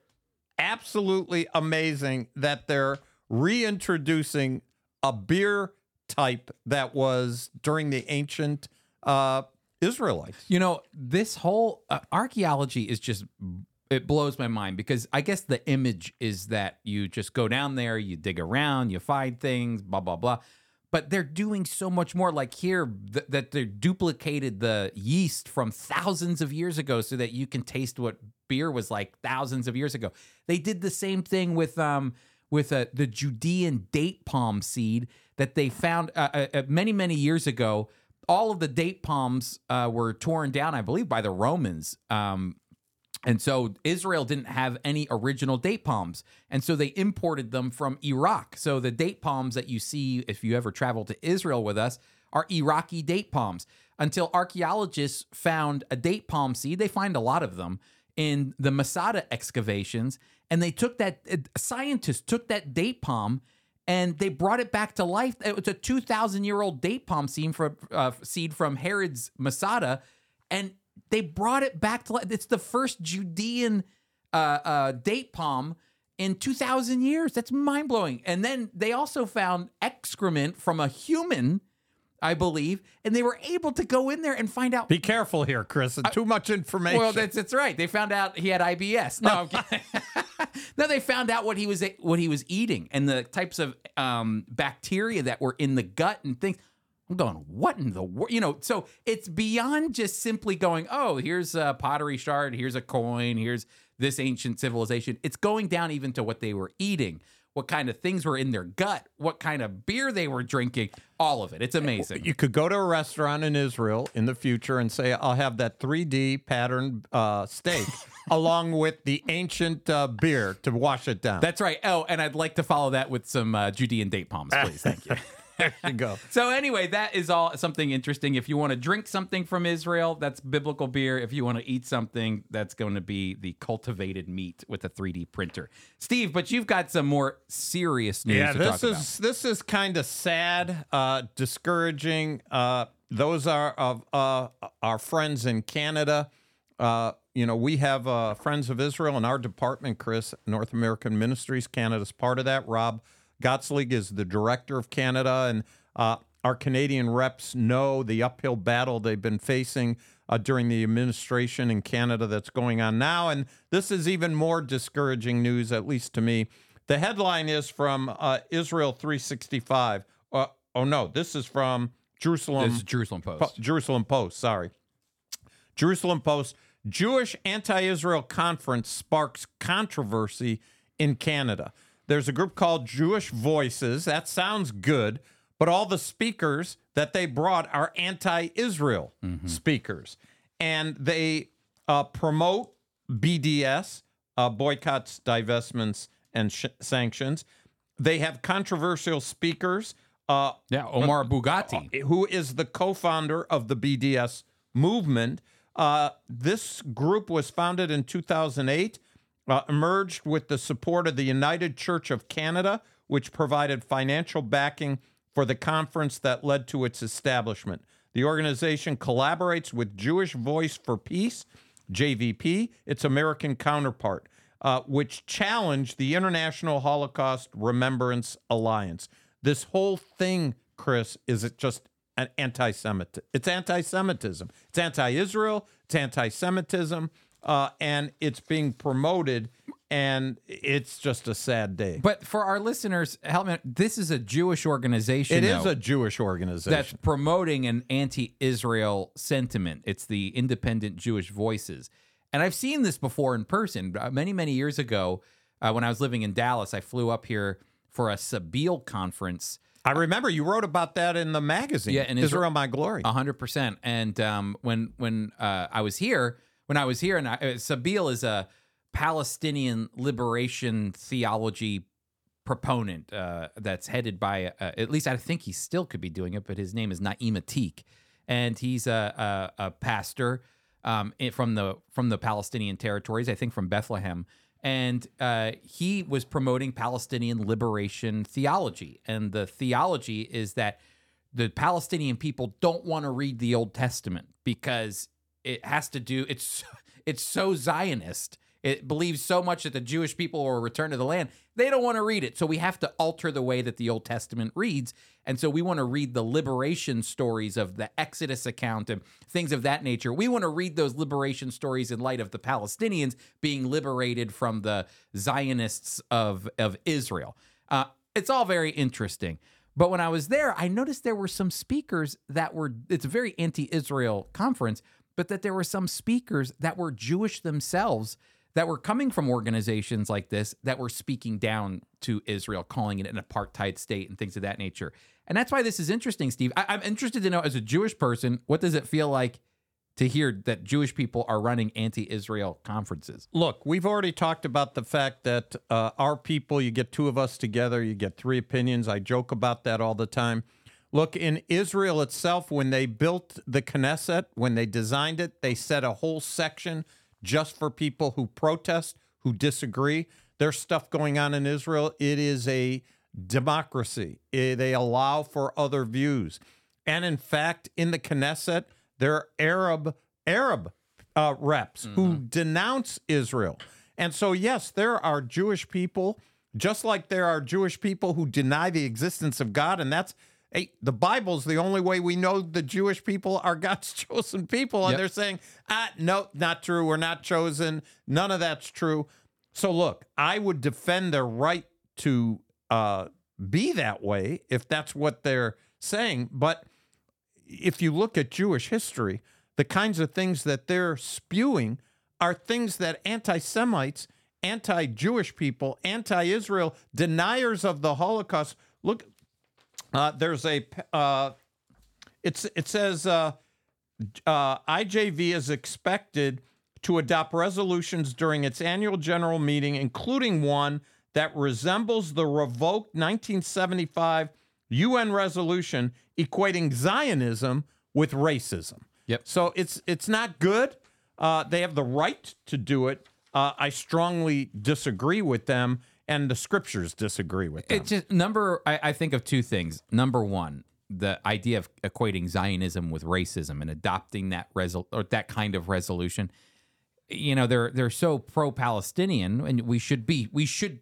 Speaker 2: absolutely amazing that they're reintroducing a beer type that was during the ancient uh, Israelites.
Speaker 1: You know, this whole uh, archaeology is just it blows my mind because I guess the image is that you just go down there, you dig around, you find things, blah blah blah. But they're doing so much more. Like here, th- that they duplicated the yeast from thousands of years ago, so that you can taste what beer was like thousands of years ago. They did the same thing with um with uh, the Judean date palm seed that they found uh, uh, uh, many many years ago. All of the date palms uh, were torn down, I believe, by the Romans. Um, and so Israel didn't have any original date palms. And so they imported them from Iraq. So the date palms that you see if you ever travel to Israel with us are Iraqi date palms. Until archaeologists found a date palm seed, they find a lot of them in the Masada excavations. And they took that, uh, scientists took that date palm and they brought it back to life. It was a 2,000 year old date palm seed from, uh, seed from Herod's Masada. And they brought it back to life. It's the first Judean uh, uh, date palm in 2,000 years. That's mind blowing. And then they also found excrement from a human, I believe, and they were able to go in there and find out.
Speaker 2: Be careful here, Chris. Too much information.
Speaker 1: Well, that's that's right. They found out he had IBS. No, I'm <laughs> no, they found out what he was what he was eating and the types of um, bacteria that were in the gut and things. I'm going, what in the world? You know, so it's beyond just simply going, oh, here's a pottery shard, here's a coin, here's this ancient civilization. It's going down even to what they were eating, what kind of things were in their gut, what kind of beer they were drinking, all of it. It's amazing.
Speaker 2: You could go to a restaurant in Israel in the future and say, I'll have that 3D pattern uh, steak <laughs> along with the ancient uh, beer to wash it down.
Speaker 1: That's right. Oh, and I'd like to follow that with some uh, Judean date palms, please. Thank you. <laughs>
Speaker 2: there you go. <laughs>
Speaker 1: So anyway, that is all something interesting. If you want to drink something from Israel, that's biblical beer. If you want to eat something, that's going to be the cultivated meat with a 3D printer. Steve, but you've got some more serious news
Speaker 2: Yeah,
Speaker 1: to
Speaker 2: this
Speaker 1: talk
Speaker 2: is
Speaker 1: about.
Speaker 2: this is kind of sad, uh, discouraging. Uh, those are of uh, our friends in Canada. Uh, you know, we have uh, friends of Israel in our department, Chris, North American Ministries. Canada's part of that. Rob Gottslig is the director of Canada, and uh, our Canadian reps know the uphill battle they've been facing uh, during the administration in Canada that's going on now. And this is even more discouraging news, at least to me. The headline is from uh, Israel 365. Uh, oh, no, this is from Jerusalem.
Speaker 1: This is Jerusalem Post.
Speaker 2: Po- Jerusalem Post, sorry. Jerusalem Post Jewish anti Israel conference sparks controversy in Canada. There's a group called Jewish Voices. That sounds good, but all the speakers that they brought are anti Israel speakers. And they uh, promote BDS, uh, boycotts, divestments, and sh- sanctions. They have controversial speakers. Uh,
Speaker 1: yeah, Omar Barghouti.
Speaker 2: who is the co-founder of the BDS movement. Uh, this group was founded in 2008, uh, emerged with the support of the United Church of Canada, which provided financial backing for the conference that led to its establishment. The organization collaborates with Jewish Voice for Peace, JVP, its American counterpart, uh, which challenged the International Holocaust Remembrance Alliance. This whole thing, Chris, is it just an anti-Semitic? It's anti-Semitism. It's anti-Israel. It's anti-Semitism, uh, and it's being promoted. And it's just a sad day.
Speaker 1: But for our listeners, help me. This is a Jewish organization.
Speaker 2: It is
Speaker 1: though,
Speaker 2: a Jewish organization.
Speaker 1: that's promoting an anti-Israel sentiment. It's the Independent Jewish Voices, and I've seen this before in person. Uh, Many many years ago, uh, when I was living in Dallas, I flew up here for a Sabeel conference.
Speaker 2: I remember you wrote about that in the magazine.
Speaker 1: Yeah, in
Speaker 2: Israel,
Speaker 1: Israel-
Speaker 2: My Glory.
Speaker 1: A hundred percent. And um, when when uh, I was here, when I was here, and I, uh, Sabeel is a Palestinian liberation theology proponent uh, that's headed by uh, at least I think he still could be doing it, but his name is Naim Ateek, and he's a, a, a pastor um, from the from the Palestinian territories, I think from Bethlehem. And uh, he was promoting Palestinian liberation theology, and the theology is that the Palestinian people don't want to read the Old Testament because it has to do it's it's so Zionist. it believes so much that the Jewish people will return to the land. They don't want to read it. So we have to alter the way that the Old Testament reads. And so we want to read the liberation stories of the Exodus account and things of that nature. We want to read those liberation stories in light of the Palestinians being liberated from the Zionists of, of Israel. Uh, it's all very interesting. But when I was there, I noticed there were some speakers that were, it's a very anti Israel conference, but that there were some speakers that were Jewish themselves that were coming from organizations like this that were speaking down to Israel, calling it an apartheid state and things of that nature. And that's why this is interesting, Steve. I, I'm interested to know, as a Jewish person, what does it feel like to hear that Jewish people are running anti-Israel conferences.
Speaker 2: Look, we've already talked about the fact that uh, our people, you get two of us together, you get three opinions. I joke about that all the time. Look, in Israel itself, when they built the Knesset, when they designed it, they set a whole section just for people who protest, who disagree. There's stuff going on in Israel. It is a democracy. Eh, they allow for other views. And in fact, in the Knesset, there are Arab Arab uh, reps who denounce Israel. And so, yes, there are Jewish people, just like there are Jewish people who deny the existence of God. And that's hey, the Bible's the only way we know the Jewish people are <laughs> God's chosen people. And
Speaker 1: Yep.
Speaker 2: they're saying, ah, no, not true. We're not chosen. None of that's true. So, look, I would defend their right to uh, be that way if that's what they're saying. But if you look at Jewish history, the kinds of things that they're spewing are things that anti Semites, anti Jewish people, anti Israel, deniers of the Holocaust. Look, uh, there's a, uh, it's, it says uh, uh, IJV is expected to adopt resolutions during its annual general meeting, including one that resembles the revoked 1975 UN resolution equating Zionism with racism.
Speaker 1: Yep.
Speaker 2: So it's it's not good. Uh, they have the right to do it. Uh, I strongly disagree with them, and the scriptures disagree with them.
Speaker 1: It just number. I, I think of two things. Number one, the idea of equating Zionism with racism and adopting that resol- or that kind of resolution. You know, they're they're so pro-Palestinian, and we should be. We should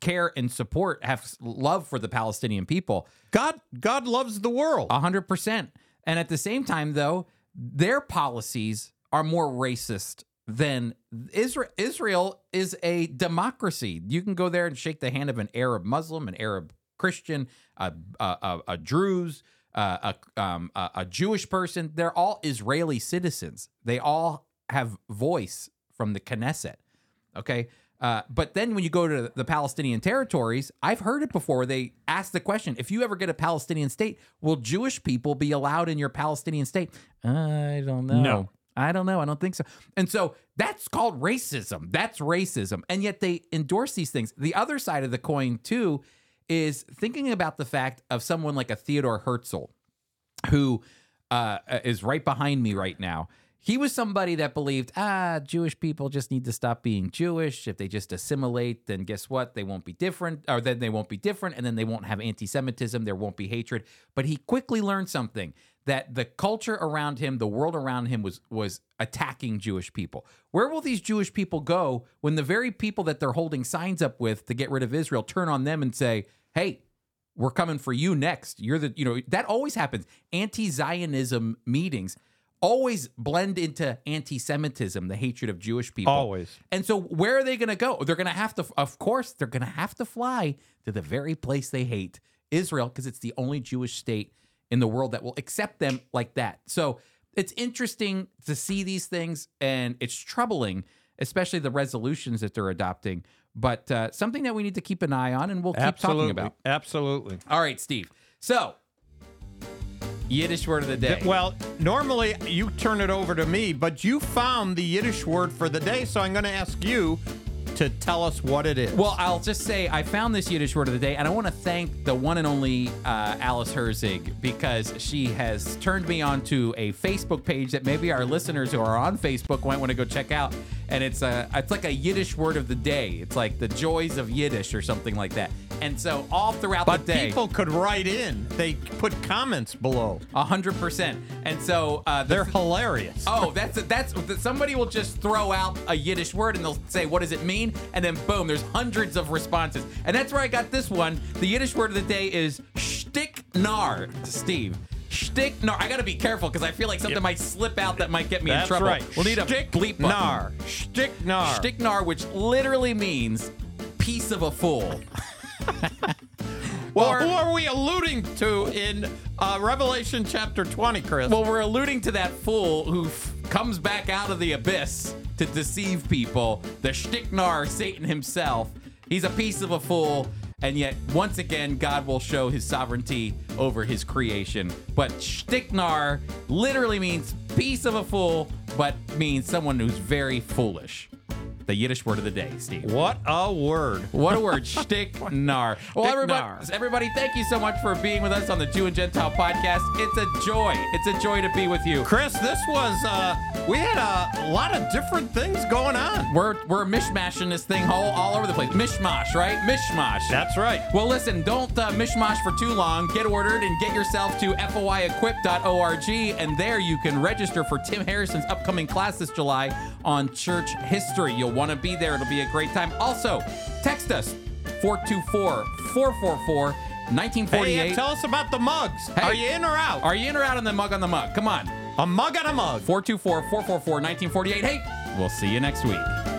Speaker 1: care and support, have love for the Palestinian people.
Speaker 2: God God loves the world.
Speaker 1: A hundred percent. And at the same time, though, their policies are more racist than Israel. Israel is a democracy. You can go there and shake the hand of an Arab Muslim, an Arab Christian, a a, a, Druze, a um, a Jewish person. They're all Israeli citizens. They all have voice from the Knesset. Okay. Uh, but then when you go to the Palestinian territories, I've heard it before. They ask the question: If you ever get a Palestinian state, will Jewish people be allowed in your Palestinian state? I don't know.
Speaker 2: No.
Speaker 1: I don't know. I don't think so. And so that's called racism. That's racism. And yet they endorse these things. The other side of the coin, too, is thinking about the fact of someone like a Theodore Herzl, who uh, is right behind me right now. He was somebody that believed, ah, Jewish people just need to stop being Jewish. If they just assimilate, then guess what? They won't be different, or then they won't be different, and then they won't have anti Semitism. There won't be hatred. But he quickly learned something that the culture around him, the world around him was was attacking Jewish people. Where will these Jewish people go when the very people that they're holding signs up with to get rid of Israel turn on them and say, "Hey, we're coming for you next. You're the, you know, that always happens. Anti Zionism meetings always blend into anti Semitism, the hatred of Jewish people.
Speaker 2: Always.
Speaker 1: And so where are they going to go? They're going to have to, of course, they're going to have to fly to the very place they hate, Israel, because it's the only Jewish state in the world that will accept them like that. So it's interesting to see these things, and it's troubling, especially the resolutions that they're adopting. But uh, something that we need to keep an eye on, and we'll keep
Speaker 2: Absolutely.
Speaker 1: talking about.
Speaker 2: Absolutely.
Speaker 1: All right, Steve. So, Yiddish word of the day.
Speaker 2: Well, normally you turn it over to me, but you found the Yiddish word for the day, so I'm going to ask you to tell us what it is.
Speaker 1: Well, I'll just say I found this Yiddish word of the day, and I want to thank the one and only uh, Alice Herzig because she has turned me on to a Facebook page that maybe our listeners who are on Facebook might want to go check out. And it's a it's like a Yiddish word of the day. It's like the joys of Yiddish or something like that. And so all throughout
Speaker 2: But
Speaker 1: the day,
Speaker 2: people could write in. They put comments below.
Speaker 1: a hundred percent. And so uh, the
Speaker 2: They're hilarious.
Speaker 1: Oh, that's that's somebody will just throw out a Yiddish word and they'll say, "What does it mean?" And then boom, there's hundreds of responses. And that's where I got this one. The Yiddish word of the day is shticknar. Steve, shticknar. I got to be careful because I feel like something might slip out that might get me
Speaker 2: That's
Speaker 1: in trouble.
Speaker 2: That's right.
Speaker 1: We'll need a bleep button.
Speaker 2: Nar. Sticknar.
Speaker 1: Shticknar, which literally means piece of a fool. <laughs> <laughs>
Speaker 2: Well,
Speaker 1: Or-
Speaker 2: who are we alluding to in uh, Revelation chapter 20, Chris?
Speaker 1: Well, we're alluding to that fool who f- comes back out of the abyss to deceive people. The Shticknar, Satan himself. He's a piece of a fool. And yet, once again, God will show his sovereignty over his creation. But Shticknar literally means piece of a fool, but means someone who's very foolish. The Yiddish word of the day, Steve.
Speaker 2: what a word.
Speaker 1: What a word, <laughs> shticknar. Well, everybody, everybody, thank you so much for being with us on the Jew and Gentile podcast. It's a joy. It's a joy to be with you.
Speaker 2: Chris, this was, uh, we had a lot of different things going on.
Speaker 1: We're we're mishmashing this thing all, all over the place. Mishmash, right? Mishmash.
Speaker 2: That's right.
Speaker 1: Well, listen, don't uh, mishmash for too long. Get ordered and get yourself to foiequip.org, and there you can register for Tim Harrison's upcoming class this July on church history. You'll want to be there. It'll be a great time. Also, text us 424 444 1948.
Speaker 2: Hey, tell us about the mugs.
Speaker 1: Hey.
Speaker 2: Are you in or out?
Speaker 1: Are you in or out on the mug on the mug? Come on.
Speaker 2: a mug on a mug.
Speaker 1: 424 444 1948. Hey, we'll see you next week.